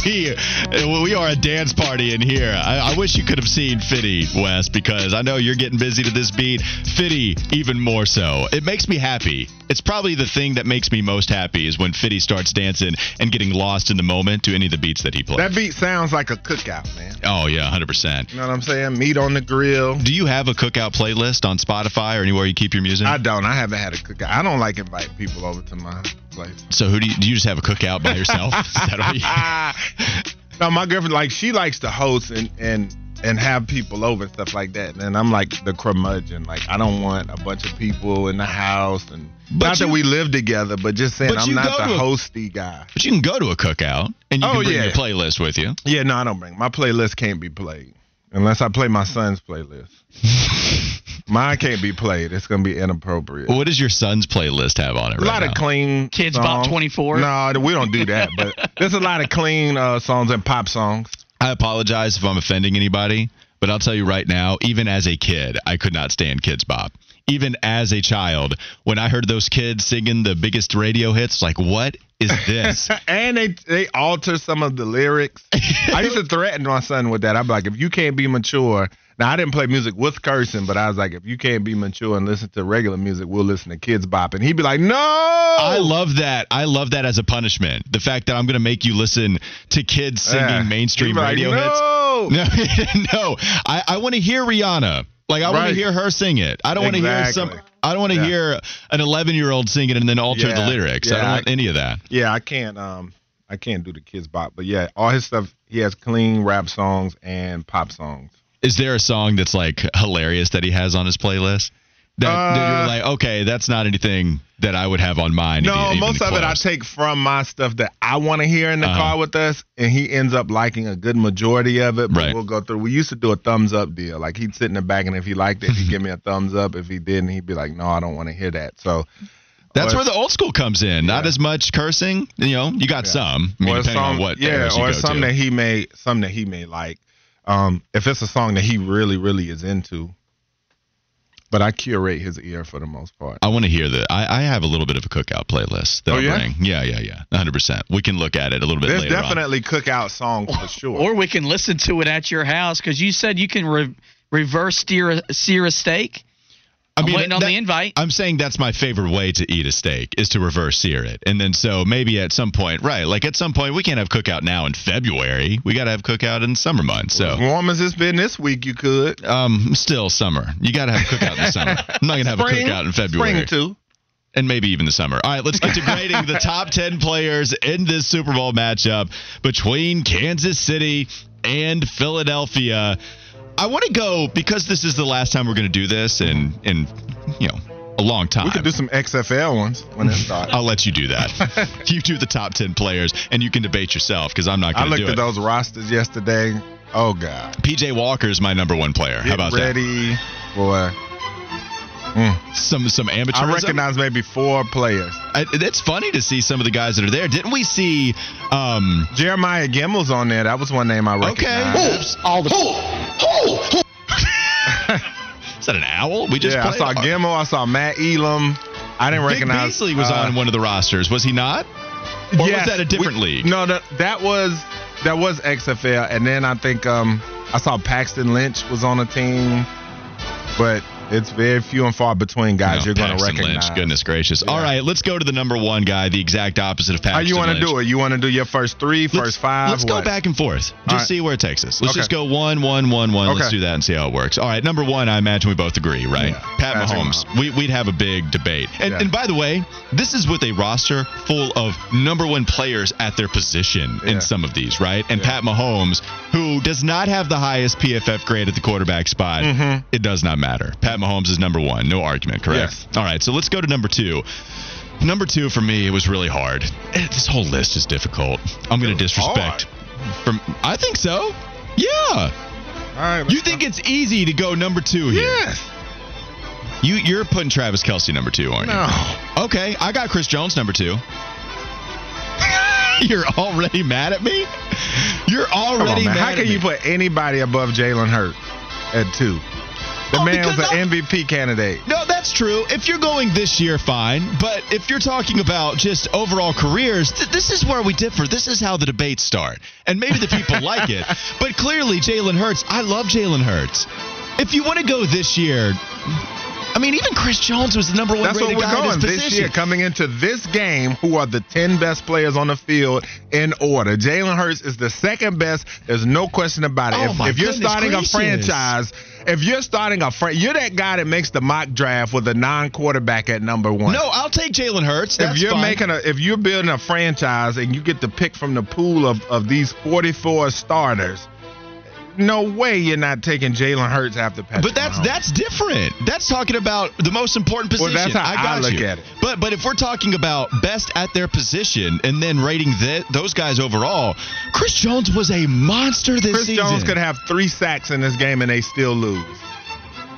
we uh, we are a dance party in here. I, I wish you could have seen Fitty West because I know you're getting busy to this beat. Fitty even more so. It makes me happy. It's probably the thing that makes me most happy is when Fitty starts dancing and getting lost in the moment to any of the beats that he plays. That beat sounds like a cookout, man. Oh yeah, hundred percent. You know what I'm saying? Meat on the grill. Do you have a cookout playlist on Spotify or anywhere you keep your music? I don't. I haven't had a cookout. I don't like inviting people over to my place. So who do you, do you just have a cookout by yourself? Is that all you- no, my girlfriend like she likes to host and and and have people over and stuff like that. And I'm like the curmudgeon. Like I don't want a bunch of people in the house and But not you- that we live together, but just saying But I'm not the a- hosty guy. But you can go to a cookout and you Oh, can bring yeah. your playlist with you. Yeah, no, I don't bring my playlist can't be played unless I play my son's playlist. Mine can't be played. It's gonna be inappropriate. What does your son's playlist have on it? a right lot now? of clean Kidz Bop songs. 24? No, we don't do that. But there's a lot of clean uh, songs and pop songs. I apologize if I'm offending anybody, but I'll tell you right now, even as a kid, I could not stand Kidz Bop. Even as a child, when I heard those kids singing the biggest radio hits, like, what is this? and they they alter some of the lyrics. I used to threaten my son with that. I'd be like, if you can't be mature. Now I didn't play music with cursing, but I was like, if you can't be mature and listen to regular music, we'll listen to Kidz Bop. And he'd be like, no. I love that. I love that as a punishment. The fact that I'm going to make you listen to kids singing Yeah. mainstream He'd like, radio hits. no. No, no. I, I want to hear Rihanna. Like I want to hear her sing it. I don't want to hear some. I don't want to Yeah. hear an 11 year old sing it and then alter the Yeah. lyrics. I don't want I- any of that. Yeah, I can't. Um, I can't do the Kidz Bop, but yeah, all his stuff. He has clean rap songs and pop songs. Is there a song that's like hilarious that he has on his playlist? That, that Uh, you're like, okay, that's not anything that I would have on mine. No, even most of it I take from my stuff that I want to hear in the Uh-huh. car with us, and he ends up liking a good majority of it. But Right. we'll go through. We used to do a thumbs up deal. Like he'd sit in the back, and if he liked it, he'd give me a thumbs up. If he didn't, he'd be like, "No, I don't want to hear that." So That's where the old school comes in. Not as much cursing. You know, you got some. I mean, or depending on what yeah, or some to. that he may, some that he may like. Um, if it's a song that he really, really is into. But I curate his ear for the most part. I want to hear the. I, I have a little bit of a cookout playlist that Oh, I'll yeah? bring. Yeah, yeah, yeah, 100. percent We can look at it a little bit There's later. on. definitely cookout songs for sure. Or we can listen to it at your house because you said you can re- reverse steer a, sear a steak. I I'm mean, waiting on that- the invite. I'm saying that's my favorite way to eat a steak is to reverse sear it, and then so maybe at some point, right? Like at some point, we can't have cookout now in February. We got to have cookout in summer months. So as warm as it's been this week, you could. um, still summer. You got to have cookout in the summer. I'm not gonna have Spring, a cookout in February. Spring too. and maybe even the summer. All right, let's get to grading the top 10 players in this Super Bowl matchup between Kansas City and Philadelphia. I want to go because this is the last time we're going to do this and in you know a long time. We could do some XFL ones when it starts. I'll let you do that. you do the top 10 players and you can debate yourself because I'm not going to I looked at those rosters yesterday. Oh God! PJ Walker is my number one player. Get How about that? ready, boy. That? Some some amateur. I recognize maybe four players. It's funny to see some of the guys that are there. Didn't we see? Um, Jeremiah Gimmel's on there. That was one name I recognized. okay. All the Is that an owl? We just yeah, I saw Gimmel. I saw Matt Elam. I didn't Vic recognize. Beasley was uh, on one of the rosters, was he not? Or was that a different we- league? No, that that was that was XFL, and then I think um I saw Paxton Lynch was on a team, but it's very few and far between guys No, you're going to recognize. Lynch, goodness gracious. Yeah. All right, let's go to the number one guy, the exact opposite of Paxton How you want to do it? You want to do your first three, first Let's, five? let's go back and forth. Just right. see where it takes us. Let's Okay. just go one, one, one, one. Let's do that and see how it works. All right, number one, I imagine we both agree, right? Yeah, Pat Patrick Mahomes. Mahomes. We, we'd have a big debate. And, Yeah. and by the way, this is with a roster full of number one players at their position in some of these, right? And. Pat Mahomes, who does not have the highest PFF grade at the quarterback spot, Mhm. it does not matter. Pat Mahomes is number one. No argument, correct? Yes. All right, so let's go to number two. Number two for me, it was really hard. Eh, This whole list is difficult. I'm going to disrespect. From I think so. Yeah. All right. You think it's easy to go number two here? Yes. You you're putting Travis Kelce number two, aren't you? No. you? Okay, I got Chris Jones number two. You're already mad at me. You're already on, mad How can you put anybody above Jalen Hurt at two? The Oh, man was an I'm- MVP candidate. No, that's true. If you're going this year, fine. But if you're talking about just overall careers, th- this is where we differ. This is how the debates start. And maybe the people like it. But clearly, Jalen Hurts, I love Jalen Hurts. If you want to go this year, I mean, even Chris Jones was the number one That's what we're guy going this year. Coming into this game, who are the 10 best players on the field in order? Jalen Hurts is the second best. There's no question about it. Oh, if, if you're starting gracious. a franchise, if you're starting a franchise, you're that guy that makes the mock draft with a non-quarterback at number one. No, I'll take Jalen Hurts. That's if you're fine. making a if you're building a franchise and you get to pick from the pool of, of these 44 starters, no way you're not taking Jalen Hurts after Patrick But that's Mahomes. that's different. That's talking about the most important position. Well, that's how I got I look you. at it. But but if we're talking about best at their position and then rating that those guys overall, Chris Jones was a monster this Chris season. Chris Jones could have three sacks in this game and they still lose.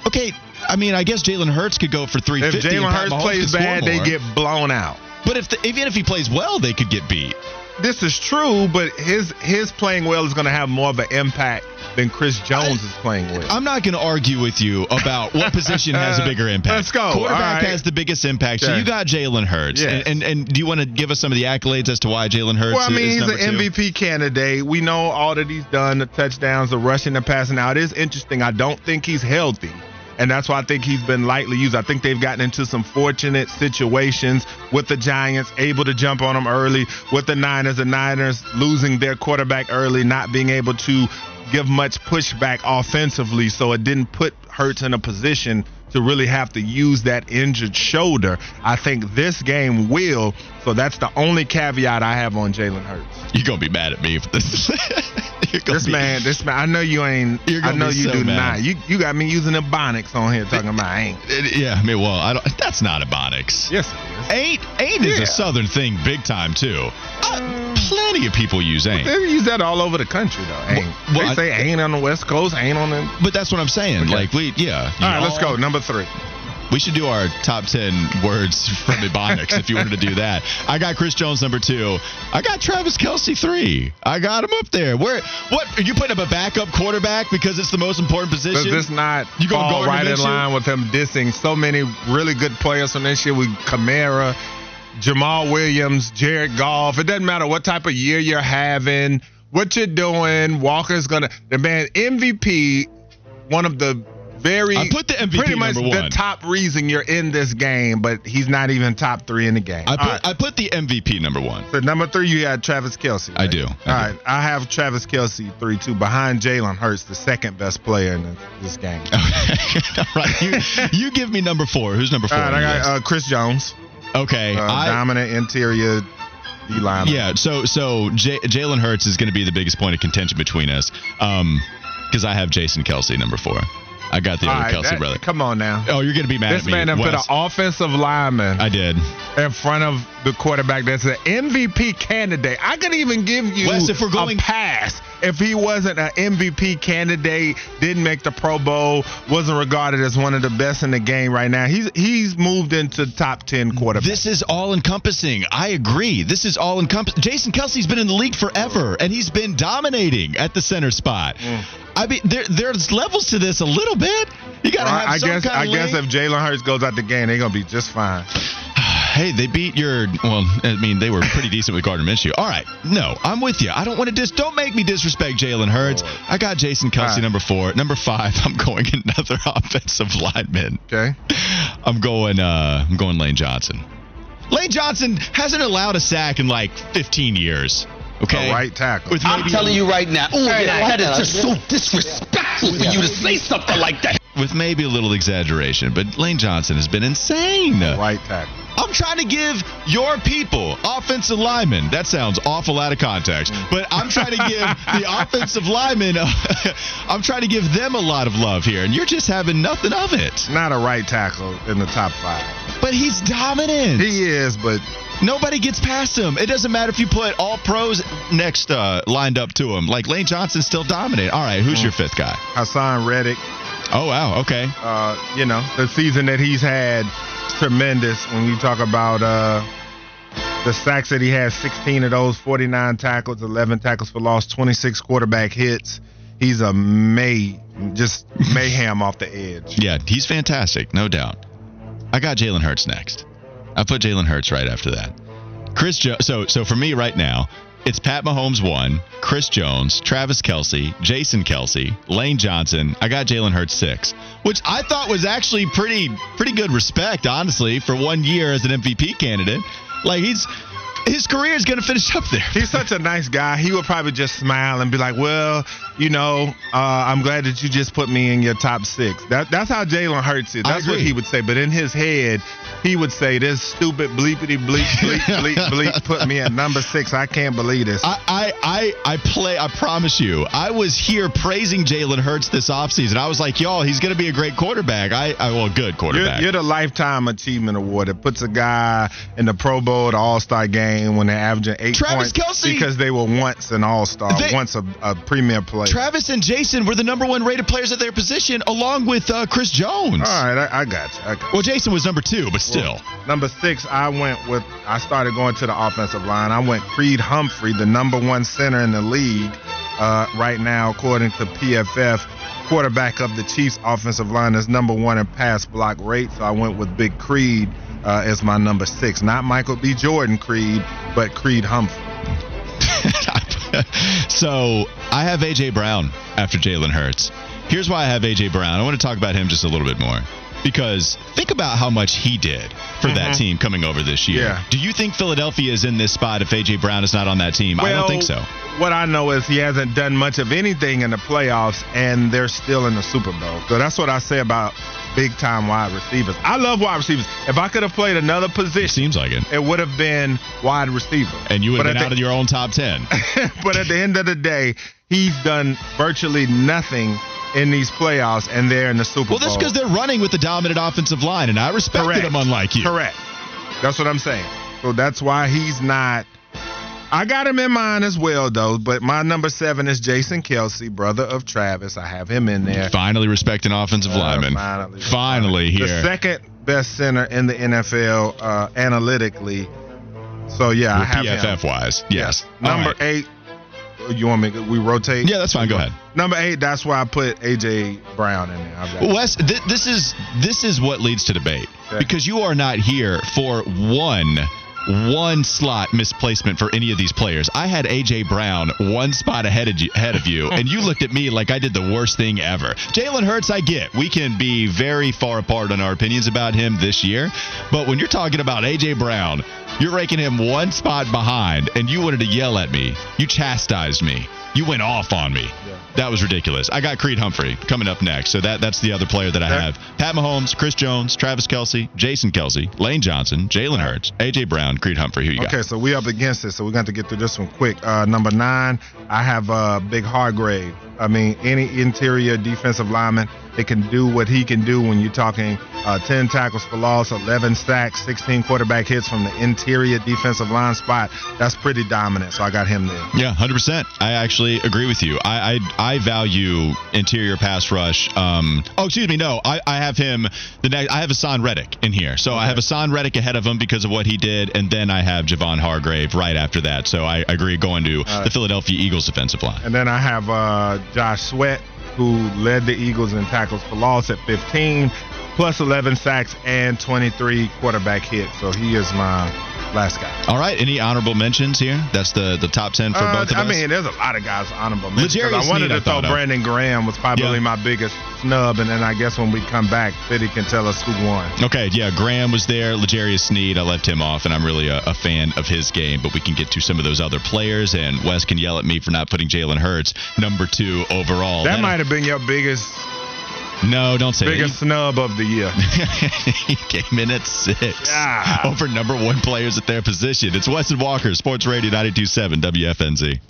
Okay, I mean, I guess Jalen Hurts could go for If 350. and Jalen Hurts Mahomes plays bad, they get blown out. But if the, even if he plays well, they could get beat. This is true, but his his playing well is going to have more of an impact than Chris Jones is playing well. I'm not going to argue with you about what position has a bigger impact. Let's go. Quarterback right. has the biggest impact. So you got Jalen Hurts. Yes. And, and and do you want to give us some of the accolades as to why Jalen Hurts Well, I mean, is he's an two? MVP candidate. We know all that he's done, the touchdowns, the rushing, the passing. Now, it is interesting. I don't think he's healthy. And that's why I think he's been lightly used. I think they've gotten into some fortunate situations with the Giants, able to jump on them early, with the Niners, the Niners losing their quarterback early, not being able to give much pushback offensively. So it didn't put Hurts in a position to really have to use that injured shoulder. I think this game will. So that's the only caveat I have on Jalen Hurts. You're gonna be mad at me for this. This be- man, this man, I know you ain't. You're I know you so do mad. not. You you got me using the bonics on here talking about ain't. Yeah, I mean, well, I don't. That's not Ebonics. Yes, it is. Ain't ain't is a southern thing, big time too. Uh, plenty of people use ain't, They use that all over the country though. Ain't. well, I- they say ain't on the West Coast, ain't on the. But that's what I'm saying. Okay. Like we, yeah. you right, know, let's go. Number three. We should do our top ten words from Ebonics if you wanted to do that. I got Chris Jones number two. I got Travis Kelce three. I got him up there. Where? What? Are you putting up a backup quarterback because it's the most important Does position? this not You gonna fall right in line with him dissing so many really good players from this year with Kamara, Jamaal Williams, Jared Goff? It doesn't matter what type of year you're having, what you're doing. Walker's gonna the man MVP, one of the very I put the MVP pretty much number the one. top reason you're in this game, but he's not even top three in the game. I put right. I put the MVP number one. So number three, you had Travis Kelce. I do. I All do. right, I have Travis Kelce three two behind Jalen Hurts, the second best player in this game. All right, you, you give me number four. Who's number four? All right, I got uh, Chris Jones, okay, uh, I, dominant interior D yeah. So so J- Jalen Hurts is going to be the biggest point of contention between us, um, because I have Jason Kelce number four. I got the All other right, Kelce that- brother. Come on now. Oh, you're going to be mad This at me. This man put an offensive lineman I did. in front of the quarterback that's an MVP candidate. I could even give you Wes, if we're going- a pass if he wasn't an MVP candidate, didn't make the Pro Bowl, wasn't regarded as one of the best in the game right now. He's he's moved into top ten quarterback. This is all encompassing. I agree. This is all encompassing. Jason Kelce's been in the league forever, and he's been dominating at the center spot. Mm. I mean, there, there's levels to this a little bit. You got to have I some guess kind I of guess link. if Jalen Hurts goes out the game, they're gonna be just fine. Hey, they beat your. Well, I mean, they were pretty decent with Gardner Minshew. All right, no, I'm with you. I don't want to dis. Don't make me disrespect Jalen Hurts. I got Jason Kelce right. number four. Number five, I'm going another offensive lineman. Okay. I'm going. uh I'm going Lane Johnson. Lane Johnson hasn't allowed a sack in like 15 years. Okay, A right tackle. With I'm maybe, telling you right now. Oh, Hey, yeah, that what is the- just so disrespectful for you to say something like that. with maybe a little exaggeration, but Lane Johnson has been insane. Right tackle. I'm trying to give your people, offensive linemen, that sounds awful out of context, but I'm trying to give the offensive linemen, uh, I'm trying to give them a lot of love here, and you're just having nothing of it. Not a right tackle in the top five. But he's dominant. He is, but Nobody gets past him. It doesn't matter if you put all pros next uh, lined up to him. Like Lane Johnson's still dominating. All right, who's your fifth guy? Haason Reddick, Oh wow, okay. uh, you know, the season that he's had, tremendous. When you talk about uh, the sacks that he has, 16 of those, 49 tackles, 11 tackles for loss, 26 quarterback hits. he's a may just mayhem off the edge. Yeah, he's fantastic, no doubt. I got Jalen Hurts next. I put Jalen Hurts right after that. Chris jo- so so for me right now, it's Pat Mahomes one, Chris Jones, Travis Kelce, Jason Kelce, Lane Johnson. I got Jalen Hurts six, which I thought was actually pretty pretty good respect, honestly, for one year as an MVP candidate. Like he's his career is going to finish up there. He's such a nice guy. He would probably just smile and be like, "Well, you know, uh, I'm glad that you just put me in your top six. That, that's how Jalen Hurts it. That's what he would say. But in his head, he would say, "This stupid bleepity bleep bleep bleep bleep put me at number six. I can't believe this." I, I, I, I play. I promise you. I was here praising Jalen Hurts this offseason. I was like, y'all, he's going to be a great quarterback. I, I well, good You're, quarterback. you're the lifetime achievement award. It puts a guy in the Pro Bowl, the All Star game when they're averaging eight Travis points Kelce. because they were once an All Star, once a, a premier player. Travis and Jason were the number one rated players at their position, along with uh, Chris Jones. All right, I, I got you. I got you. Well, Jason was number two, but still. Number six, I went with. I started going to the offensive line. I went Creed Humphrey, the number one center in the league uh, right now, according to PFF. Quarterback of the Chiefs' offensive line is number one in pass block rate, so I went with Big Creed uh, as my number six. Not Michael B. Jordan Creed, but Creed Humphrey. so I have AJ Brown after Jalen Hurts. Here's why I have AJ Brown. I want to talk about him just a little bit more. Because think about how much he did for that mm-hmm. team coming over this year. Yeah. Do you think Philadelphia is in this spot if AJ Brown is not on that team? I don't think so. What I know is he hasn't done much of anything in the playoffs, and they're still in the Super Bowl. So that's what I say about big time wide receivers. I love wide receivers. If I could have played another It position, seems like it. it would have been wide receiver. And you would But have been out of your own top 10. but at the end of the day, he's done virtually nothing in these playoffs, and they're in the Super Bowl. Well, that's because they're running with the dominant offensive line, and I respected Correct. him unlike you. Correct. That's what I'm saying. So that's why he's not. I got him in mind as well, though. But my number seven is Jason Kelce, brother of Travis. I have him in there. Finally respect an offensive Uh, lineman. finally. Finally The here. second best center in the NFL uh, analytically. So yeah, I have PFF him. wise. Yes. Number right. eight. You want me? We rotate. Yeah, that's fine. Go ahead. Number eight. That's why I put AJ Brown in there. Wes, th- this is this is what leads to debate Okay. because you are not here for one one slot misplacement for any of these players. I had AJ Brown one spot ahead of you, ahead of you, and you looked at me like I did the worst thing ever. Jalen Hurts, I get. We can be very far apart on our opinions about him this year, but when you're talking about AJ Brown, you're ranking him one spot behind, and you wanted to yell at me. You chastised me. You went off on me. That was ridiculous. I got Creed Humphrey coming up next. So that that's the other player that I have. Pat Mahomes, Chris Jones, Travis Kelce, Jason Kelce, Lane Johnson, Jalen Hurts, AJ Brown, Creed Humphrey. Who you Okay, got? so we up against it, so we're going to get through this one quick. Uh, number nine, I have uh, Big Hargrave. I mean, any interior defensive lineman, it can do what he can do when you're talking uh, 10 tackles for loss, 11 sacks, 16 quarterback hits from the interior defensive line spot. That's pretty dominant, so I got him there. Yeah, hundred percent. I actually agree with you. I I, I value interior pass rush. Um, oh, excuse me. No, I, I have him. The next, I have Haason Reddick in here. So I have Haason Reddick ahead of him because of what he did, and then I have Javon Hargrave right after that. So I agree going to right. the Philadelphia Eagles defensive line. And then I have uh, Josh Sweat, who led the Eagles in tackles for loss at 15, plus 11 sacks and 23 quarterback hits. So he is my last guy. All right. Any honorable mentions here? That's the the top ten for Uh, both of I us. I mean, there's a lot of guys honorable mentions. I wanted Sneed, I to throw thought of. Brandon Graham was probably Yeah. my biggest snub, and then I guess when we come back, Fitty can tell us who won. Okay, yeah, Graham was there. L'Jarius Sneed, I left him off, and I'm really a, a fan of his game. But we can get to some of those other players, and Wes can yell at me for not putting Jalen Hurts number two overall. That Then- might have been your biggest no, don't say biggest snub of the year. he came in at six Yeah. over number one players at their position. It's Wes and Walker, Sports Radio 92.7 WFNZ.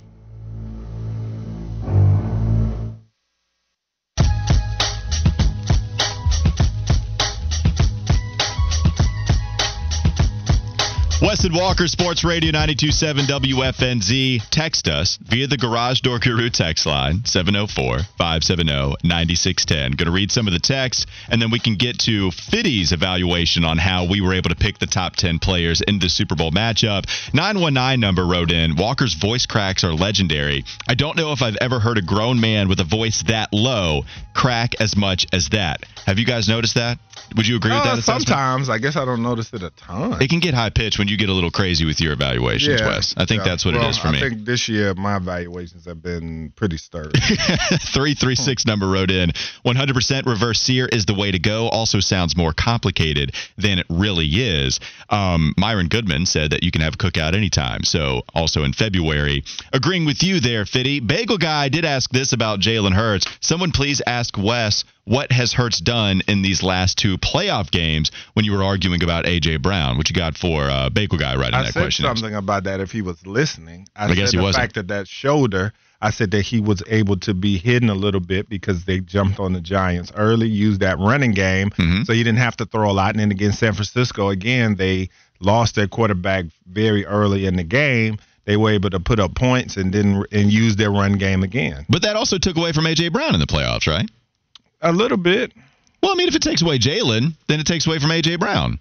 And Walker, Sports Radio 927 WFNZ. Text us via the Garage Door Guru text line, 704 570 9610. Going to read some of the text, and then we can get to Fitty's evaluation on how we were able to pick the top 10 players in the Super Bowl matchup. 919 number wrote in Walker's voice cracks are legendary. I don't know if I've ever heard a grown man with a voice that low crack as much as that. Have you guys noticed that? Would you agree with Uh, that? assessment? sometimes I guess I don't notice it a ton. It can get high pitched when you get a little crazy with your evaluations, Wes. I think yeah. that's what Well, it is for I me. I think this year my evaluations have been pretty sturdy. 336 number wrote in 100% reverse sear is the way to go. Also sounds more complicated than it really is. Um, Myron Goodman said that you can have a cookout anytime. So also in February. Agreeing with you there, Fitty. Bagel Guy did ask this about Jalen Hurts. Someone please ask Wes what has Hurts done in these last two playoff games when you were arguing about A.J. Brown? What you got for uh, Bagel Guy writing I that card? I said question? something about that if he was listening. I, I said guess he the wasn't. fact that that shoulder, I said that he was able to be hidden a little bit because they jumped on the Giants early, used that running game, Mhm. so he didn't have to throw a lot. And then against San Francisco, again, they lost their quarterback very early in the game. They were able to put up points and then and use their run game again. But that also took away from A.J. Brown in the playoffs, right? A little bit. Well, I mean, if it takes away Jalen, then it takes away from AJ Brown.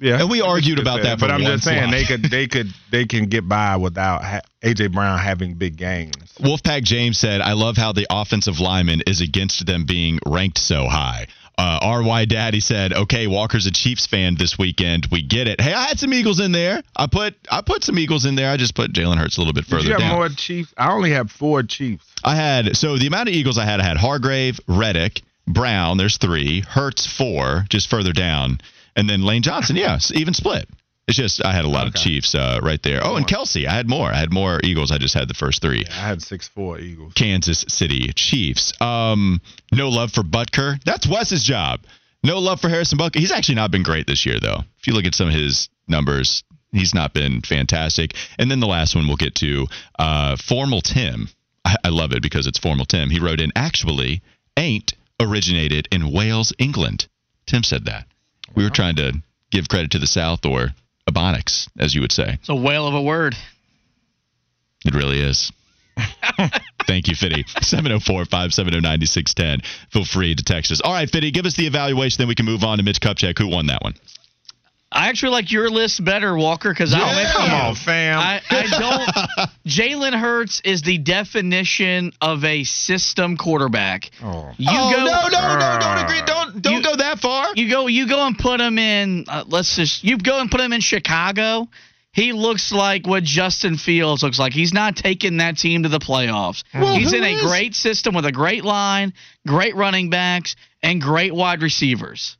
Yeah, And we argued about that but I'm just saying slot. they could they could they can get by without ha- AJ Brown having big games. Wolfpack James said, "I love how the offensive lineman is against them being ranked so high." Uh, RY Daddy said, "Okay, Walker's a Chiefs fan this weekend. We get it. Hey, I had some Eagles in there. I put I put some Eagles in there. I just put Jalen Hurts a little bit Did further you have down. more Chiefs? I only have four Chiefs. I had so the amount of Eagles I had, I had Hargrave, Reddick, Brown. There's three. Hurts four, just further down, and then Lane Johnson. Yes, even split. It's just I had a lot of Chiefs uh, right there. Oh, and Kelce, I had more. I had more Eagles. I just had the first three. I had six four Eagles. Kansas City Chiefs. Um, no love for Butker. That's Wes's job. No love for Harrison Butker. He's actually not been great this year, though. If you look at some of his numbers, he's not been fantastic. And then the last one we'll get to, uh, Formal Tim. I, I love it because it's Formal Tim. He wrote in, actually, ain't originated in Wales, England. Tim said that. We were trying to give credit to the South or Ebonics, as you would say. It's a whale of a word. It really is. Thank you, Fitty. 704 570 9610. Feel free to text us. All right, Fitty, give us the evaluation, then we can move on to Mitch Kupchak. Who won that one? I actually like your list better, Walker, because I went Come for- on, fam. I, I don't. Jalen Hurts is the definition of a system quarterback. oh. You oh, go. no, no, no, don't agree. Don't, don't You- go that far. You go. You go and put him in. Uh, let's just. You go and put him in Chicago. He looks like what Justin Fields looks like. He's not taking that team to the playoffs. Well, He's in a is? great system with a great line, great running backs, and great wide receivers.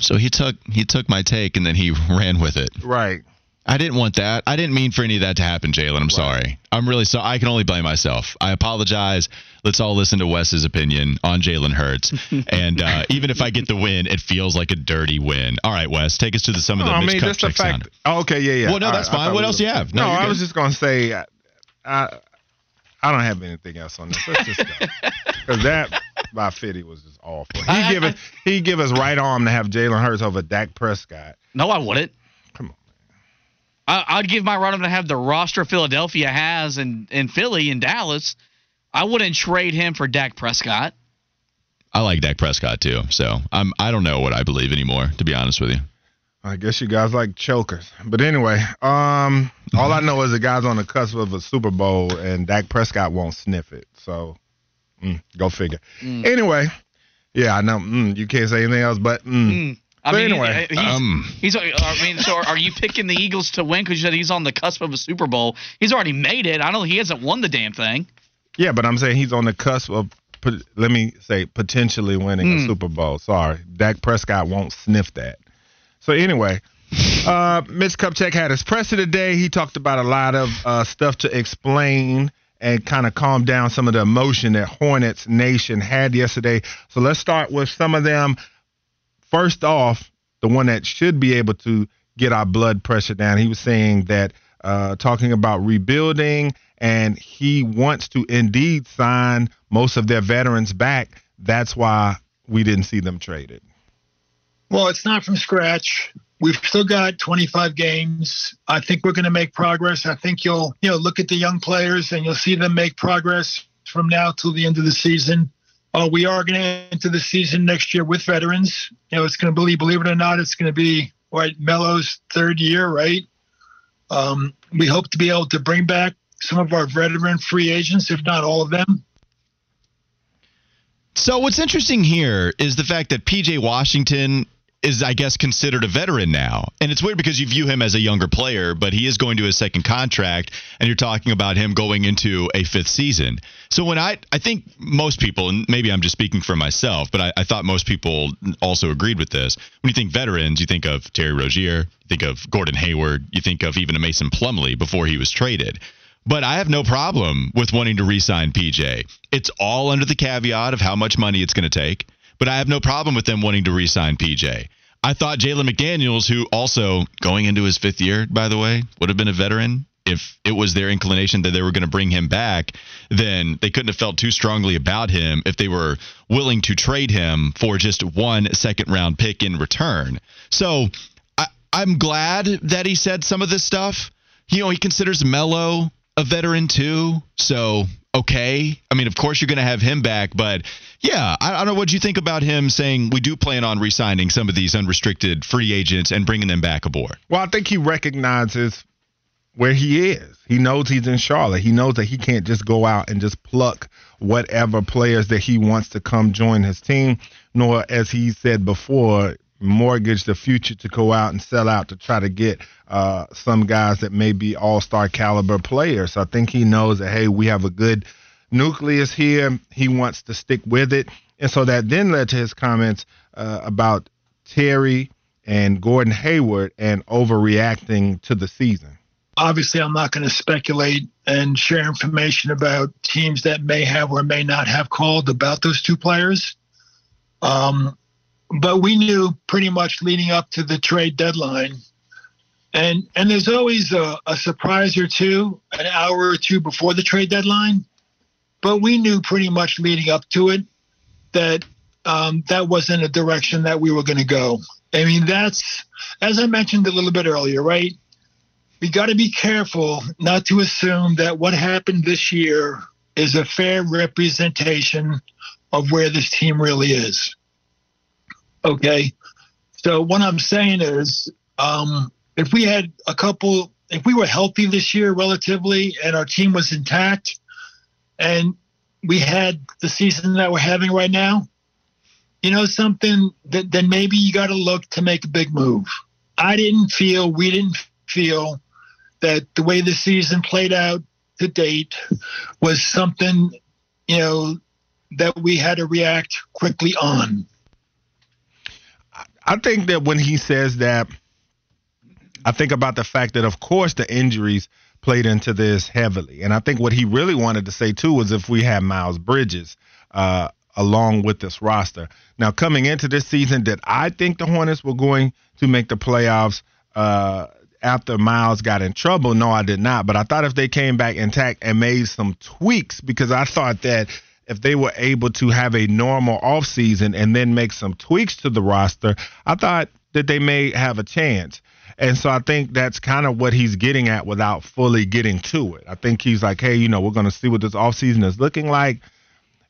So he took he took my take and then he ran with it. Right. I didn't want that. I didn't mean for any of that to happen, Jalen. I'm sorry. I'm really sorry. I can only blame myself. I apologize. Let's all listen to Wes's opinion on Jalen Hurts. and uh, even if I get the win, it feels like a dirty win. All right, Wes, take us to the, some of the I Mitch mean, just the fact. Oh, okay, yeah, yeah. Well, no, All that's right, fine. What else were- you have? No, No, I was just gonna say, I, I, I don't have anything else on this. Let's just go because that by Fitty was just awful. He I- give us he give us right arm to have Jalen Hurts over Dak Prescott. No, I wouldn't. Come on. I, I'd give my right arm to have the roster Philadelphia has in, in Philly and Dallas. I wouldn't trade him for Dak Prescott. I like Dak Prescott too. So I'm I don't know what I believe anymore, to be honest with you. I guess you guys like chokers. But anyway, um, all I know is the guy's on the cusp of a Super Bowl and Dak Prescott won't sniff it. So, mm, go figure. Anyway, yeah, I know mm, you can't say anything else, but mm, Mm. I But mean, anyway, he's, um, he's. I mean, so are you picking the Eagles to win because you said he's on the cusp of a Super Bowl? He's already made it. I know he hasn't won the damn thing. yeah, but I'm saying he's on the cusp of, let me say, potentially winning a Mm. Super Bowl. Sorry, Dak Prescott won't sniff that. So anyway, uh, Mitch Kupchak had his presser today. He talked about a lot of uh, stuff to explain and kind of calm down some of the emotion that Hornets Nation had yesterday. So let's start with some of them. First off, the one that should be able to get our blood pressure down. He was saying that uh, talking about rebuilding, and he wants to indeed sign most of their veterans back. That's why we didn't see them traded. Well, it's not from scratch. we've still got 25 games. I think we're going to make progress. I think you'll, you know, look at the young players and you'll see them make progress from now till the end of the season. Uh, we are going to enter the season next year with veterans. You know, it's going to be, believe it or not, it's going to be right Melo's third year, right? Um, we hope to be able to bring back some of our veteran free agents, if not all of them. So what's interesting here is the fact that PJ Washington is, I guess, considered a veteran now. And it's weird because you view him as a younger player, but he is going to his second contract, and you're talking about him going into a fifth season. So when I, I think most people, and maybe I'm just speaking for myself, but I, I thought most people also agreed with this. When you think veterans, you think of Terry Rozier, you think of Gordon Hayward, you think of even a Mason Plumlee before he was traded. But I have no problem with wanting to re-sign PJ. It's all under the caveat of how much money it's going to take. But I have no problem with them wanting to re-sign PJ. I thought Jalen McDaniels, who also going into his fifth year, by the way, would have been a veteran. If it was their inclination that they were going to bring him back, then they couldn't have felt too strongly about him if they were willing to trade him for just one second round pick in return. So I, I'm glad that he said some of this stuff. You know, he considers Melo a veteran too. So okay. I mean, of course you're going to have him back, but yeah, I, I don't know what you think about him saying we do plan on re-signing some of these unrestricted free agents and bringing them back aboard. Well, I think he recognizes where he is. He knows he's in Charlotte. He knows that he can't just go out and just pluck whatever players that he wants to come join his team, nor, as he said before, mortgage the future to go out and sell out to try to get uh, some guys that may be all star caliber players. I think he knows that, hey, we have a good nucleus here. He wants to stick with it. And so that then led to his comments uh, about Terry and Gordon Hayward and overreacting to the season. Obviously, I'm not going to speculate and share information about teams that may have or may not have called about those two players. Um, but we knew pretty much leading up to the trade deadline. And and there's always a, a surprise or two, an hour or two before the trade deadline. But we knew pretty much leading up to it that um, that wasn't a direction that we were going to go. I mean, that's as I mentioned a little bit earlier, right? We got to be careful not to assume that what happened this year is a fair representation of where this team really is. Okay. So what I'm saying is, um, if we had a couple, if we were healthy this year relatively, and our team was intact, and we had the season that we're having right now, you know something, that, then maybe you got to look to make a big move. I didn't feel, we didn't feel that the way the season played out to date was something, you know, that we had to react quickly on. I think that when he says that, I think about the fact that, of course, the injuries played into this heavily. And I think what he really wanted to say, too, was if we had Miles Bridges uh, along with this roster. Now, coming into this season, did I think the Hornets were going to make the playoffs uh, after Miles got in trouble? No, I did not. But I thought if they came back intact and made some tweaks, because I thought that – if they were able to have a normal offseason and then make some tweaks to the roster, I thought that they may have a chance. And so I think that's kind of what he's getting at without fully getting to it. I think he's like, hey, you know, we're going to see what this offseason is looking like.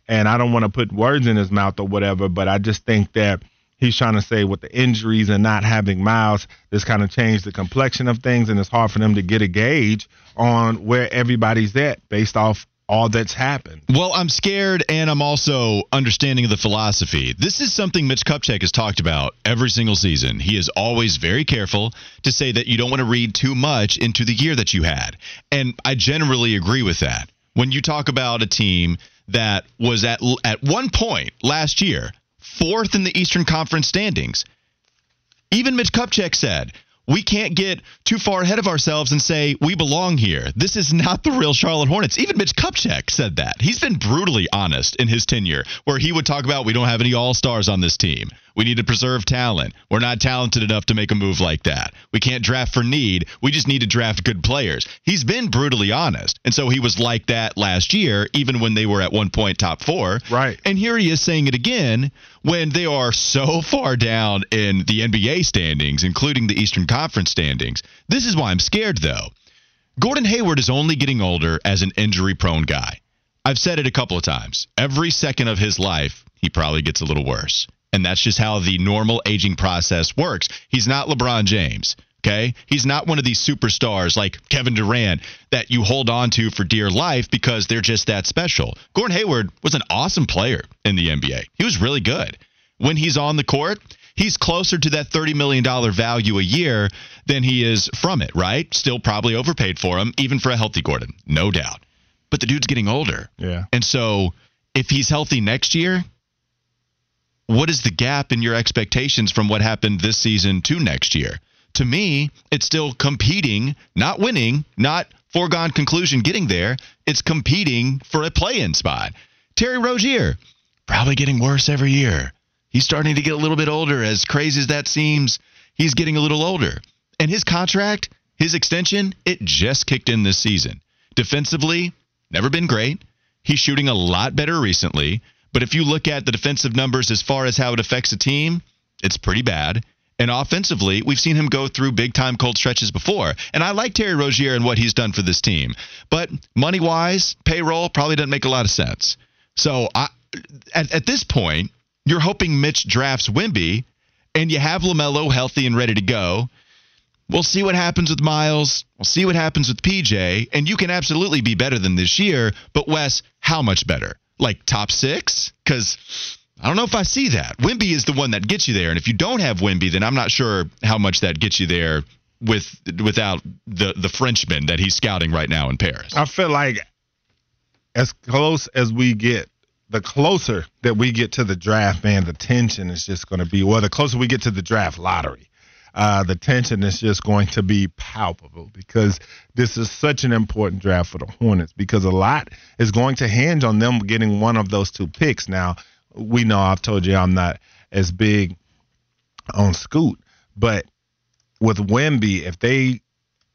And I don't want to put words in his mouth or whatever, but I just think that he's trying to say with the injuries and not having Miles, this kind of changed the complexion of things. And it's hard for them to get a gauge on where everybody's at based off all that's happened. Well, I'm scared and I'm also understanding the philosophy. This is something Mitch Kupchak has talked about every single season. He is always very careful to say that you don't want to read too much into the year that you had. And I generally agree with that. When you talk about a team that was at at one point last year fourth in the Eastern Conference standings, even Mitch Kupchak said we can't get too far ahead of ourselves and say we belong here. This is not the real Charlotte Hornets. Even Mitch Kupchak said that. He's been brutally honest in his tenure, where he would talk about we don't have any all stars on this team. We need to preserve talent. We're not talented enough to make a move like that. We can't draft for need. We just need to draft good players. He's been brutally honest. And so he was like that last year, even when they were at one point top four. Right. And here he is saying it again when they are so far down in the NBA standings, including the Eastern Conference standings. This is why I'm scared, though. Gordon Hayward is only getting older as an injury prone guy. I've said it a couple of times. Every second of his life, he probably gets a little worse. And that's just how the normal aging process works. He's not LeBron James. Okay. He's not one of these superstars like Kevin Durant that you hold on to for dear life because they're just that special. Gordon Hayward was an awesome player in the NBA. He was really good. When he's on the court, he's closer to that $30 million value a year than he is from it, right? Still probably overpaid for him, even for a healthy Gordon, no doubt. But the dude's getting older. Yeah. And so if he's healthy next year, what is the gap in your expectations from what happened this season to next year? To me, it's still competing, not winning, not foregone conclusion getting there. It's competing for a play in spot. Terry Rozier, probably getting worse every year. He's starting to get a little bit older. As crazy as that seems, he's getting a little older. And his contract, his extension, it just kicked in this season. Defensively, never been great. He's shooting a lot better recently. But if you look at the defensive numbers as far as how it affects a team, it's pretty bad. And offensively, we've seen him go through big time cold stretches before. And I like Terry Rozier and what he's done for this team. But money wise, payroll probably doesn't make a lot of sense. So I, at, at this point, you're hoping Mitch drafts Wemby and you have LaMelo healthy and ready to go. We'll see what happens with Miles. We'll see what happens with PJ. And you can absolutely be better than this year. But, Wes, how much better? Like top six? Because I don't know if I see that. Wemby is the one that gets you there. And if you don't have Wemby, then I'm not sure how much that gets you there with without the, the Frenchman that he's scouting right now in Paris. I feel like as close as we get, the closer that we get to the draft, man, the tension is just going to be, well, the closer we get to the draft lottery, uh, the tension is just going to be palpable because this is such an important draft for the Hornets because a lot is going to hinge on them getting one of those two picks. Now, we know I've told you I'm not as big on Scoot, but with Wemby, if they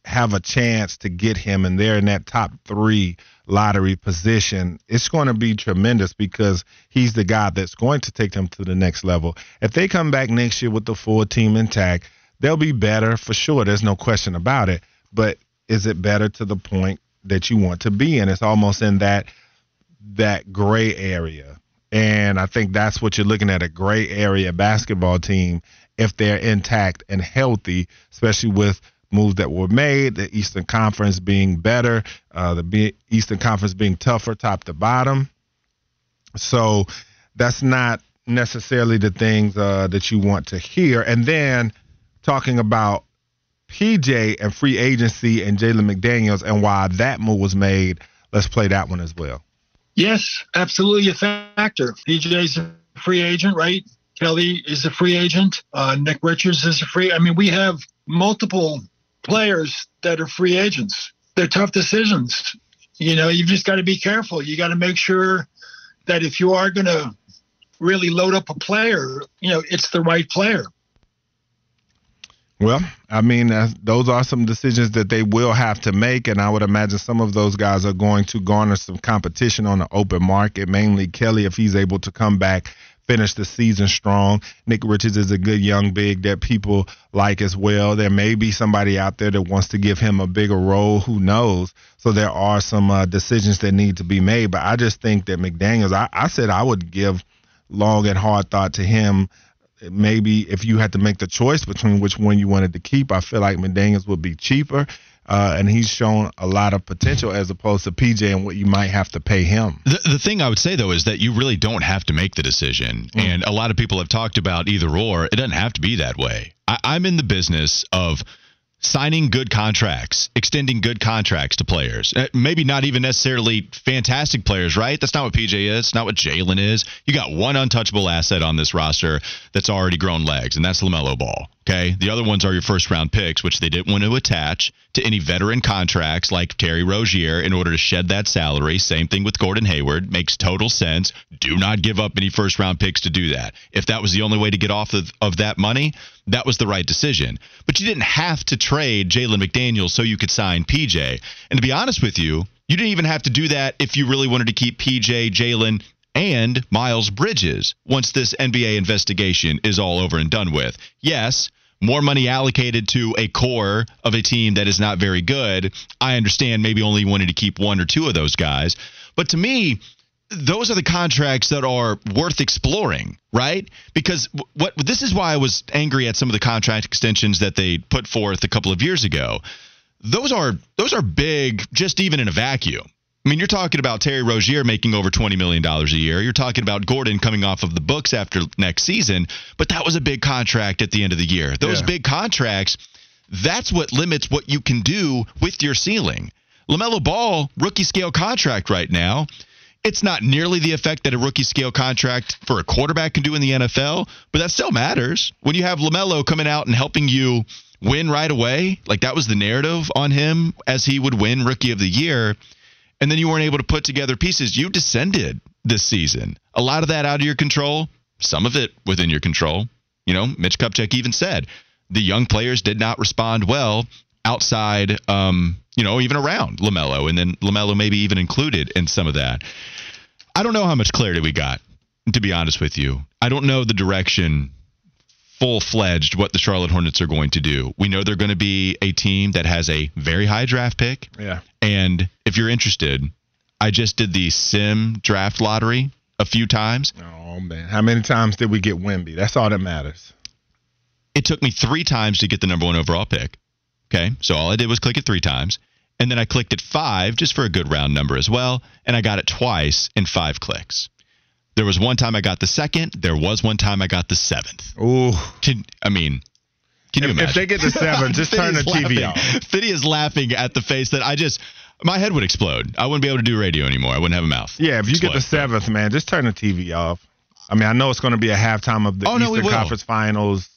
have a chance to get him and they're in that top three lottery position, it's going to be tremendous because he's the guy that's going to take them to the next level. If they come back next year with the full team intact, they'll be better for sure. There's no question about it. But is it better to the point that you want to be in? It's almost in that that gray area. And I think that's what you're looking at a gray area basketball team if they're intact and healthy, especially with moves that were made, the Eastern Conference being better, uh, the Eastern Conference being tougher top to bottom. So that's not necessarily the things uh, that you want to hear. And then talking about PJ and free agency and Jalen McDaniels and why that move was made, let's play that one as well. Yes, absolutely a factor. PJ's a free agent, right? Kelly is a free agent. Uh, Nick Richards is a free. I mean, we have multiple players that are free agents. They're tough decisions. You know, you've just got to be careful. You got to make sure that if you are going to really load up a player, you know, it's the right player. Well, I mean, uh, those are some decisions that they will have to make, and I would imagine some of those guys are going to garner some competition on the open market. Mainly Kelly, if he's able to come back, finish the season strong. Nick Richards is a good young big that people like as well. There may be somebody out there that wants to give him a bigger role. Who knows? So there are some uh, decisions that need to be made. But I just think that McDaniels, I, I said I would give long and hard thought to him maybe if you had to make the choice between which one you wanted to keep, I feel like McDaniels would be cheaper. Uh, and he's shown a lot of potential as opposed to PJ and what you might have to pay him. The, the thing I would say though is that you really don't have to make the decision, mm. and a lot of people have talked about either or. It doesn't have to be that way. I, I'm in the business of signing good contracts, extending good contracts to players. Uh, maybe not even necessarily fantastic players, right? That's not what PJ is. Not what Jalen is. You got one untouchable asset on this roster that's already grown legs, and that's LaMelo Ball. Okay. The other ones are your first round picks, which they didn't want to attach to any veteran contracts like Terry Rozier in order to shed that salary. Same thing with Gordon Hayward. Makes total sense. Do not give up any first round picks to do that. If that was the only way to get off of, of that money, that was the right decision. But you didn't have to trade Jalen McDaniels so you could sign PJ. And to be honest with you, you didn't even have to do that if you really wanted to keep PJ, Jalen, and Miles Bridges once this NBA investigation is all over and done with. Yes, more money allocated to a core of a team that is not very good. I understand maybe only wanting to keep one or two of those guys. But to me, those are the contracts that are worth exploring, right? Because what this is why I was angry at some of the contract extensions that they put forth a couple of years ago. Those are those are big just even in a vacuum. I mean, you're talking about Terry Rozier making over $20 million a year. You're talking about Gordon coming off of the books after next season, but that was a big contract at the end of the year. Those Yeah. big contracts, that's what limits what you can do with your ceiling. LaMelo Ball, rookie scale contract right now. It's not nearly the effect that a rookie scale contract for a quarterback can do in the NFL, but that still matters. When you have LaMelo coming out and helping you win right away, like that was the narrative on him as he would win rookie of the year and then you weren't able to put together pieces. You descended this season. A lot of that out of your control, some of it within your control. You know, Mitch Kupchak even said the young players did not respond well outside, um, you know, even around LaMelo, and then LaMelo maybe even included in some of that. I don't know how much clarity we got, to be honest with you. I don't know the direction full fledged what the Charlotte Hornets are going to do. We know they're going to be a team that has a very high draft pick. Yeah. And if you're interested, I just did the sim draft lottery a few times. Oh man, how many times did we get Wemby? That's all that matters. It took me three times to get the number one overall pick. Okay. So all I did was click it three times. And then I clicked it five just for a good round number as well. And I got it twice in five clicks. There was one time I got the second. There was one time I got the seventh. Ooh. Can I mean? Can you If- if they get the seventh, just turn the TV laughing. off. Fitty is laughing at the face that I just. My head would explode. I wouldn't be able to do radio anymore. I wouldn't have a mouth. Yeah, if you get the seventh, man, just turn the TV off. I mean, I know it's going to be a halftime of the Oh, no, Eastern will. Conference Finals.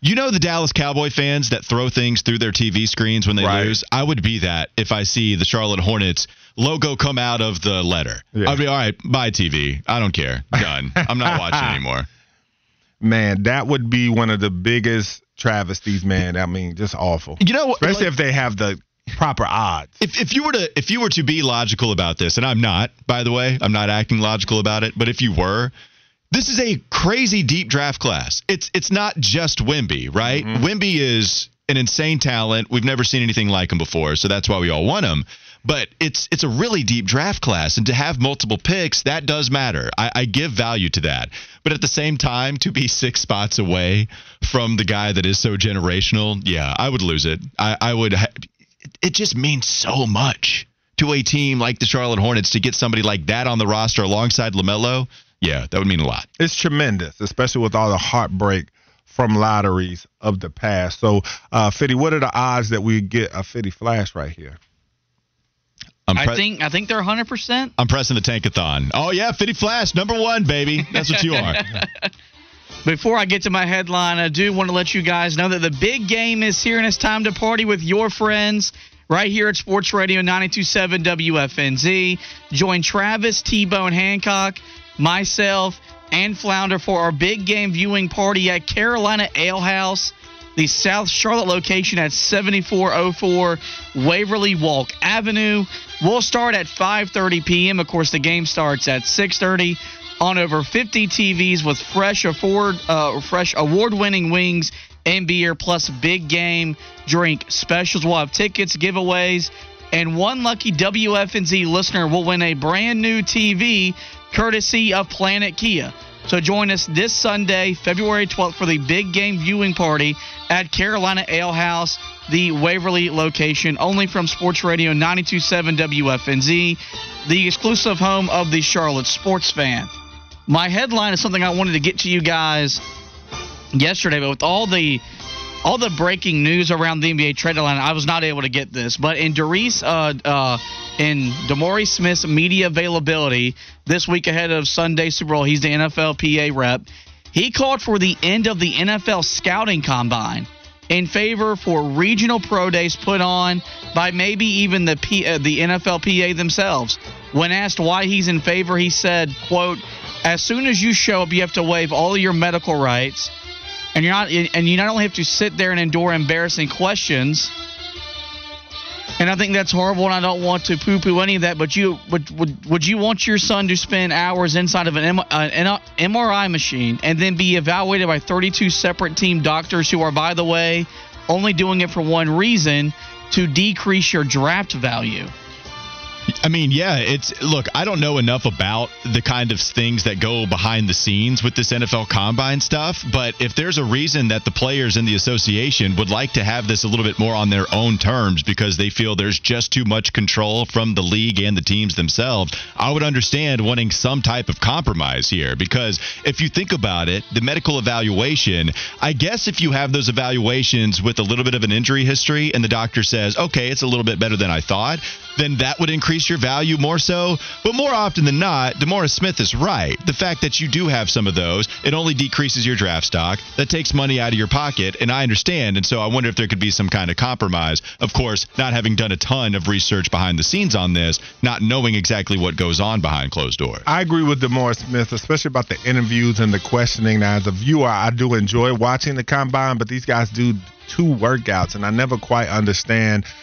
You know the Dallas Cowboy fans that throw things through their TV screens when they Right. lose? I would be that if I see the Charlotte Hornets logo come out of the letter. Yeah. I'd be all right, bye TV. I don't care. Done. I'm not watching anymore. Man, that would be one of the biggest travesties, man. I mean, just awful. You know, Especially like- if they have the proper odds. if if you were to if you were to be logical about this, and I'm not, by the way, I'm not acting logical about it, but if you were, this is a crazy deep draft class. It's it's not just Wemby, right? Mm-hmm. Wemby is an insane talent. We've never seen anything like him before, so that's why we all want him. But it's it's a really deep draft class, and to have multiple picks, that does matter. I, I give value to that. But at the same time, to be six spots away from the guy that is so generational, yeah, I would lose it. I, I would. Ha- it just means so much to a team like the Charlotte Hornets to get somebody like that on the roster alongside LaMelo. Yeah, that would mean a lot. It's tremendous, especially with all the heartbreak from lotteries of the past. So, uh, Fitty, what are the odds that we get a Fitty Flash right here? I'm, I think I think they're 100. percent I'm pressing the tankathon. Oh yeah, Fitty Flash, number one, baby. That's what you are. Before I get to my headline, I do want to let you guys know that the big game is here and it's time to party with your friends right here at Sports Radio 927 WFNZ. Join Travis, T-Bone Hancock, myself, and Flounder for our big game viewing party at Carolina Ale House, the South Charlotte location at 7404 Waverly Walk Avenue. We'll start at 5:30 p.m. Of course, the game starts at 6:30 on over 50 TVs with fresh afford, uh, fresh award-winning wings and beer, plus big game drink specials. We'll have tickets, giveaways, and one lucky WFNZ listener will win a brand new TV courtesy of Planet Kia. So join us this Sunday, February 12th, for the big game viewing party at Carolina Ale House, the Waverly location, only from Sports Radio 927 WFNZ, the exclusive home of the Charlotte sports fan. My headline is something I wanted to get to you guys yesterday, but with all the all the breaking news around the NBA trade deadline, I was not able to get this. But in Doris, uh, uh, in DeMaurice Smith's media availability this week ahead of Sunday Super Bowl, he's the NFL PA rep. He called for the end of the NFL scouting combine in favor for regional pro days put on by maybe even the P, uh, the NFLPA themselves. When asked why he's in favor, he said, "quote As soon as you show up, you have to waive all of your medical rights, and you're not and you not only have to sit there and endure embarrassing questions." And I think that's horrible, and I don't want to poo-poo any of that. But you would would, would you want your son to spend hours inside of an, M, uh, an uh, MRI machine and then be evaluated by 32 separate team doctors who are, by the way, only doing it for one reason to decrease your draft value? I mean, yeah, it's look, I don't know enough about the kind of things that go behind the scenes with this NFL combine stuff, but if there's a reason that the players in the association would like to have this a little bit more on their own terms because they feel there's just too much control from the league and the teams themselves, I would understand wanting some type of compromise here because if you think about it, the medical evaluation, I guess if you have those evaluations with a little bit of an injury history and the doctor says, "Okay, it's a little bit better than I thought," then that would increase your value more so. But more often than not, DeMaurice Smith is right. The fact that you do have some of those, it only decreases your draft stock. That takes money out of your pocket, and I understand. And so I wonder if there could be some kind of compromise. Of course, not having done a ton of research behind the scenes on this, not knowing exactly what goes on behind closed doors. I agree with DeMaurice Smith, especially about the interviews and the questioning. Now, as a viewer, I do enjoy watching the combine, but these guys do two workouts, and I never quite understand –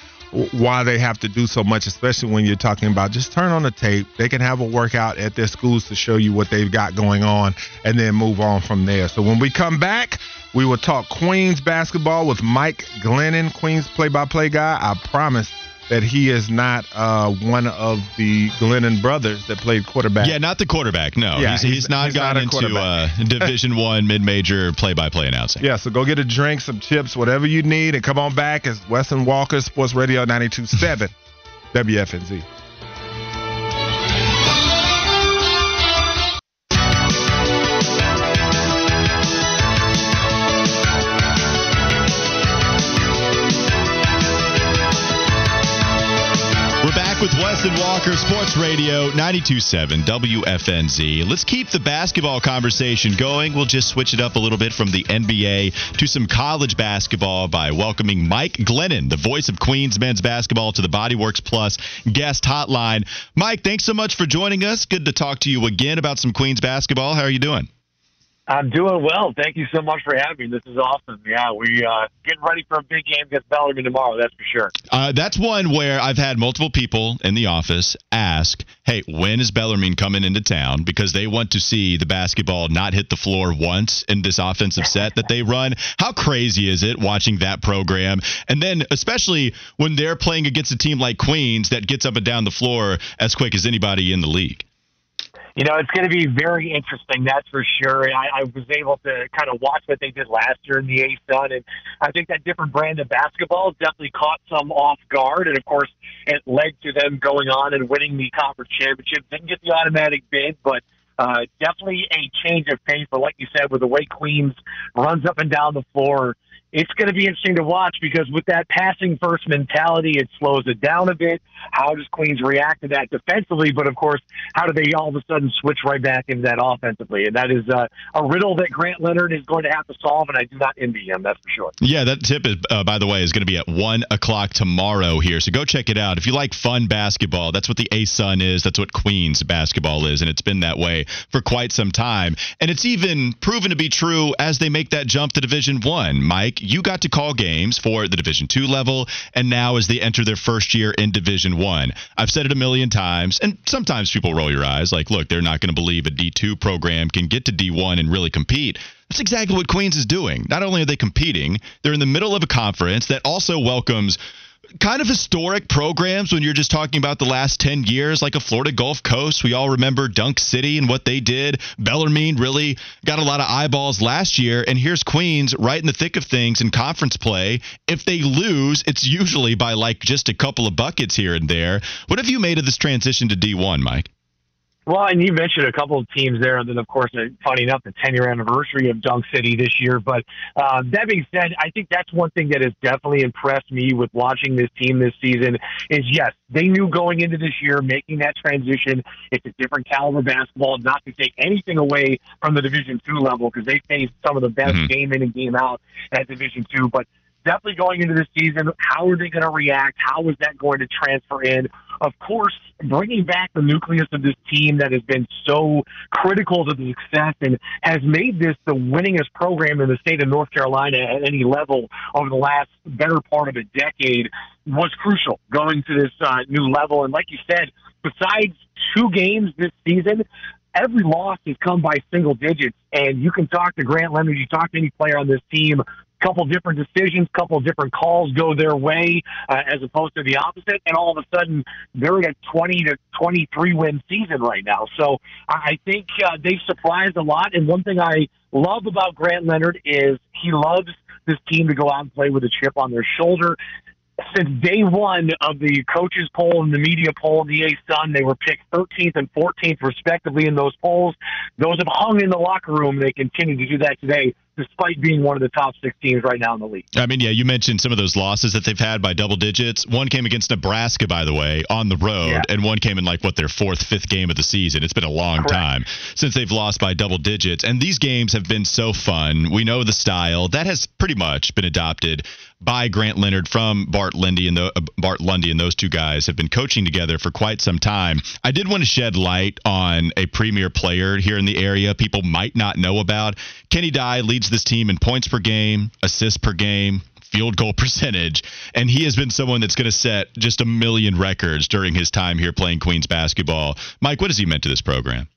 why they have to do so much, especially when you're talking about just turn on the tape. They can have a workout at their schools to show you what they've got going on and then move on from there. So when we come back, we will talk Queens basketball with Mike Glennon, Queens play by play guy. I promise that he is not uh, one of the Glennon brothers that played quarterback. Yeah, not the quarterback. No, yeah, he's, he's, he's not he's gotten not into uh, Division One mid-major play-by-play announcing. Yeah, so go get a drink, some chips, whatever you need, and come on back. It's Wes and Walker, Sports Radio 92.7 WFNZ. Walker, Sports Radio 927 WFNZ. Let's keep the basketball conversation going. We'll just switch it up a little bit from the NBA to some college basketball by welcoming Mike Glennon, the voice of Queens men's basketball, to the Bodyworks Plus guest hotline. Mike, thanks so much for joining us. Good to talk to you again about some Queens basketball. How are you doing? I'm doing well. Thank you so much for having me. This is awesome. Yeah, we uh, getting ready for a big game against Bellarmine tomorrow. That's for sure. Uh, that's one where I've had multiple people in the office ask, "Hey, when is Bellarmine coming into town?" Because they want to see the basketball not hit the floor once in this offensive set that they run. How crazy is it watching that program? And then, especially when they're playing against a team like Queens that gets up and down the floor as quick as anybody in the league you know, it's going to be very interesting, that's for sure. I, I was able to kind of watch what they did last year in the A Sun, and I think that different brand of basketball definitely caught some off guard, and of course, it led to them going on and winning the conference championship. Didn't get the automatic bid, but uh, definitely a change of pace. But like you said, with the way Queens runs up and down the floor, it's going to be interesting to watch because with that passing first mentality, it slows it down a bit. How does Queens react to that defensively? But of course, how do they all of a sudden switch right back into that offensively? And that is uh, a riddle that Grant Leonard is going to have to solve, and I do not envy him, that's for sure. Yeah, that tip is, uh, by the way, is going to be at one o'clock tomorrow here. So go check it out. If you like fun basketball, that's what the ASUN is. That's what Queens basketball is, and it's been that way for quite some time. And it's even proven to be true as they make that jump to Division One. Mike, you got to call games for the Division two level, and now as they enter their first year in Division one. I've said it a million times, and sometimes people roll your eyes like, look, they're not going to believe a D2 program can get to D1 and really compete. That's exactly what Queens is doing. Not only are they competing, they're in the middle of a conference that also welcomes kind of historic programs when you're just talking about the last 10 years, like a Florida Gulf Coast. We all remember Dunk City and what they did. Bellarmine really got a lot of eyeballs last year. And here's Queens right in the thick of things in conference play. If they lose, it's usually by like just a couple of buckets here and there. What have you made of this transition to D1, Mike? Well, and you mentioned a couple of teams there, and then of course, uh, funny enough, the 10 year anniversary of Dunk City this year. But uh, that being said, I think that's one thing that has definitely impressed me with watching this team this season. Is yes, they knew going into this year, making that transition. It's a different caliber basketball. Not to take anything away from the Division two level because they faced some of the best Mhm. game in and game out at Division two, but. Definitely going into this season, how are they going to react? How is that going to transfer in? Of course, bringing back the nucleus of this team that has been so critical to the success and has made this the winningest program in the state of North Carolina at any level over the last better part of a decade was crucial going to this uh, new level. And like you said, besides two games this season, every loss has come by single digits. And you can talk to Grant Leonard, you talk to any player on this team, couple different decisions, couple different calls go their way uh, as opposed to the opposite, and all of a sudden they're in a 20 to 23 win season right now. So I think uh, they've surprised a lot. And one thing I love about Grant Leonard is he loves this team to go out and play with a chip on their shoulder. Since day one of the coaches poll and the media poll in the A Sun, they were picked 13th and 14th respectively in those polls. Those have hung in the locker room. They continue to do that today, despite being one of the top six teams right now in the league. I mean, yeah, you mentioned some of those losses that they've had by double digits. One came against Nebraska, by the way, on the road, Yeah. and one came in like what their fourth, fifth game of the season. It's been a long Correct. time since they've lost by double digits, and these games have been so fun. We know the style that has pretty much been adopted by Grant Leonard from Bart Lundy, and the, uh, Bart Lundy, and those two guys have been coaching together for quite some time. I did want to shed light on a premier player here in the area people might not know about. Kenny Dye leads this team in points per game, assists per game, field goal percentage, and he has been someone that's going to set just a million records during his time here playing Queens basketball. Mike, what has he meant to this program?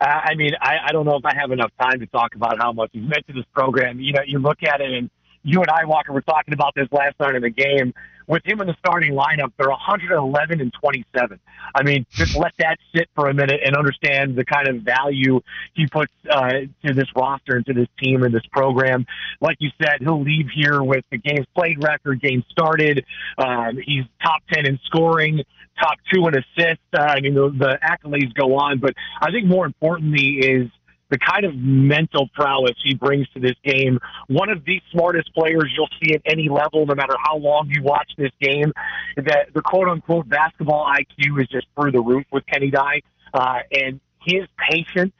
I mean, I, I don't know if I have enough time to talk about how much he's meant to this program. You know, you look at it, and you and I, Walker, were talking about this last night in the game. With him in the starting lineup, they're 111 and 27. I mean, just let that sit for a minute and understand the kind of value he puts uh, to this roster and to this team and this program. Like you said, he'll leave here with the games played record, games started. Um, he's top 10 in scoring, top two in assists. Uh, I mean, the, the accolades go on, but I think more importantly is the kind of mental prowess he brings to this game. One of the smartest players you'll see at any level, no matter how long you watch this game. That the quote unquote basketball IQ is just through the roof with Kenny Dye, uh, and his patience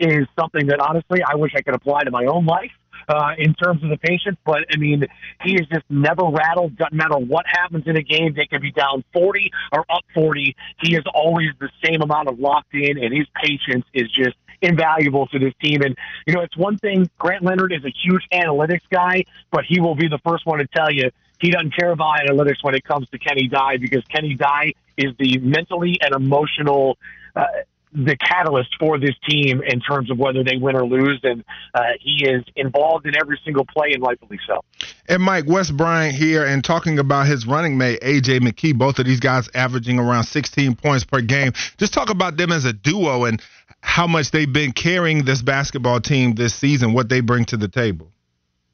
is something that honestly I wish I could apply to my own life. Uh, in terms of the patience, but I mean, he is just never rattled. Doesn't matter what happens in a game, they could be down 40 or up 40. He is always the same amount of locked in, and his patience is just invaluable to this team. And, you know, it's one thing, Grant Leonard is a huge analytics guy, but he will be the first one to tell you he doesn't care about analytics when it comes to Kenny Dye because Kenny Dye is the mentally and emotional. Uh, the catalyst for this team in terms of whether they win or lose, and uh, he is involved in every single play, and rightfully so. And Mike Wes Bryant here, and talking about his running mate AJ McKee. Both of these guys averaging around 16 points per game. Just talk about them as a duo and how much they've been carrying this basketball team this season. What they bring to the table.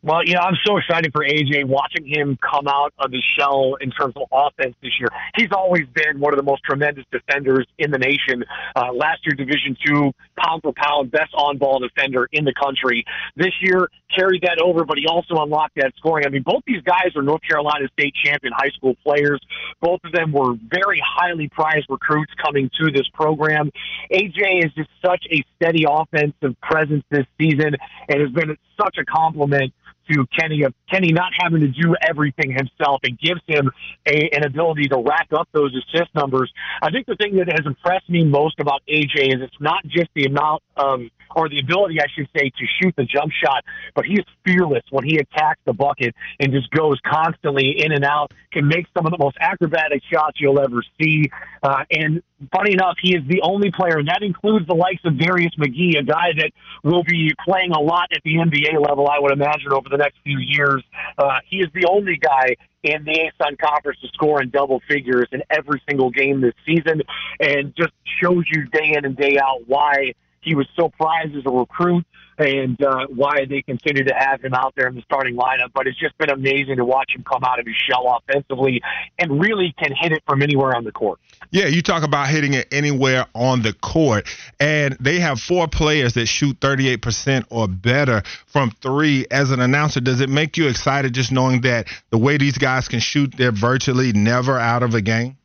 Well, you know, I'm so excited for AJ watching him come out of his shell in terms of offense this year. He's always been one of the most tremendous defenders in the nation. Uh, last year, Division two, pound for pound, best on ball defender in the country. This year, carried that over, but he also unlocked that scoring. I mean, both these guys are North Carolina state champion high school players. Both of them were very highly prized recruits coming to this program. AJ is just such a steady offensive presence this season and has been such a compliment to Kenny of Kenny not having to do everything himself. It gives him a, an ability to rack up those assist numbers. I think the thing that has impressed me most about AJ is it's not just the amount of or the ability, I should say, to shoot the jump shot, but he is fearless when he attacks the bucket and just goes constantly in and out, can make some of the most acrobatic shots you'll ever see. Uh, and funny enough, he is the only player, and that includes the likes of Darius McGhee, a guy that will be playing a lot at the NBA level, I would imagine, over the next few years. Uh, he is the only guy in the ASUN conference to score in double figures in every single game this season, and just shows you day in and day out why he was so prized as a recruit and uh, why they continue to have him out there in the starting lineup. But it's just been amazing to watch him come out of his shell offensively and really can hit it from anywhere on the court. Yeah, you talk about hitting it anywhere on the court, and they have four players that shoot 38% or better from three. As an announcer, does it make you excited just knowing that the way these guys can shoot, they're virtually never out of a game?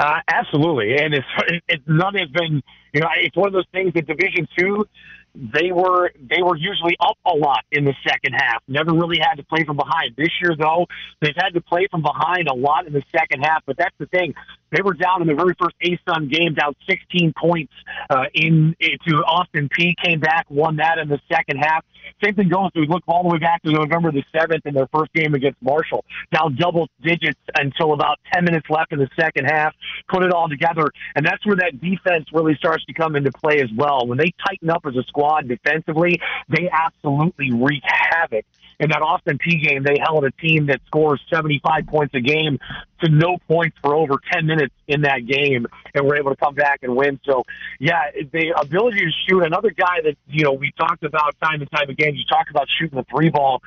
Uh, absolutely, and it's, it's none has been you know it's one of those things that Division Two they were they were usually up a lot in the second half. Never really had to play from behind. This year though, they've had to play from behind a lot in the second half. But that's the thing. They were down in the very first ASUN game, down 16 points uh, in to Austin Peay. Came back, won that in the second half. Same thing goes. We look all the way back to November the 7th in their first game against Marshall. Down double digits until about 10 minutes left in the second half. Put it all together. And that's where that defense really starts to come into play as well. When they tighten up as a squad defensively, they absolutely wreak havoc in that Austin Peay game, they held a team that scores 75 points a game to no points for over 10 minutes in that game and were able to come back and win. So, yeah, the ability to shoot, another guy that, you know, we talked about time and time again, you talk about shooting the three ball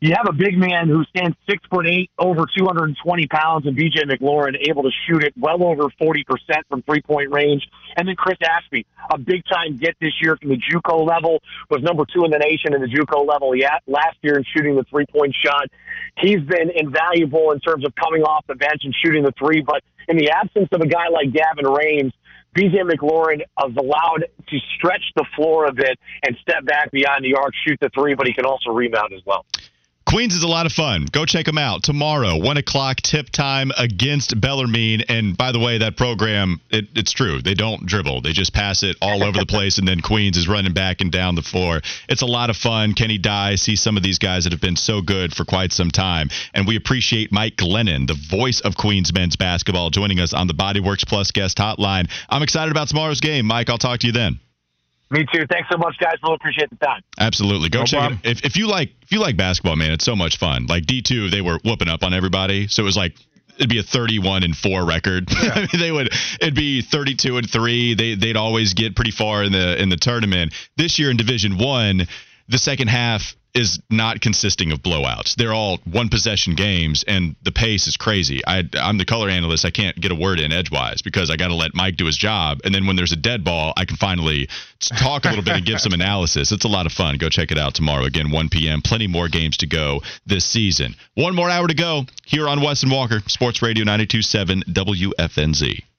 you have a big man who stands six foot eight, over 220 pounds, and BJ McLaurin able to shoot it well over 40% from three point range. And then Chris Ashby, a big time get this year from the JUCO level, was number two in the nation in the JUCO level last year in shooting the three point shot. He's been invaluable in terms of coming off the bench and shooting the three, but in the absence of a guy like Gavin Rains, BJ McLaurin is allowed to stretch the floor a bit and step back beyond the arc, shoot the three, but he can also rebound as well. Queens is a lot of fun. Go check them out tomorrow, one o'clock tip time against Bellarmine. And by the way, that program, it, it's true. They don't dribble. They just pass it all over the place, and then Queens is running back and down the floor. It's a lot of fun. Kenny Dye see some of these guys that have been so good for quite some time, and we appreciate Mike Glennon, the voice of Queens men's basketball, joining us on the Bodyworks Plus guest hotline. I'm excited about tomorrow's game, Mike. I'll talk to you then. Me too. Thanks so much, guys. Really appreciate the time. Absolutely. Go no check problem. it. If, if you like if you like basketball, man, it's so much fun. Like D two, they were whooping up on everybody, so it was like it'd be a 31 and 4 record. Yeah. they would it'd be 32 and 3. They they'd always get pretty far in the in the tournament. This year in Division 1, the second half is not consisting of blowouts. They're all one possession games, and the pace is crazy. I, am the color analyst. I can't get a word in edgewise because I got to let Mike do his job. And then when there's a dead ball, I can finally talk a little bit and give some analysis. It's a lot of fun. Go check it out tomorrow. Again, 1 p.m. Plenty more games to go this season. One more hour to go here on Wes and Walker, Sports Radio 927 WFNZ.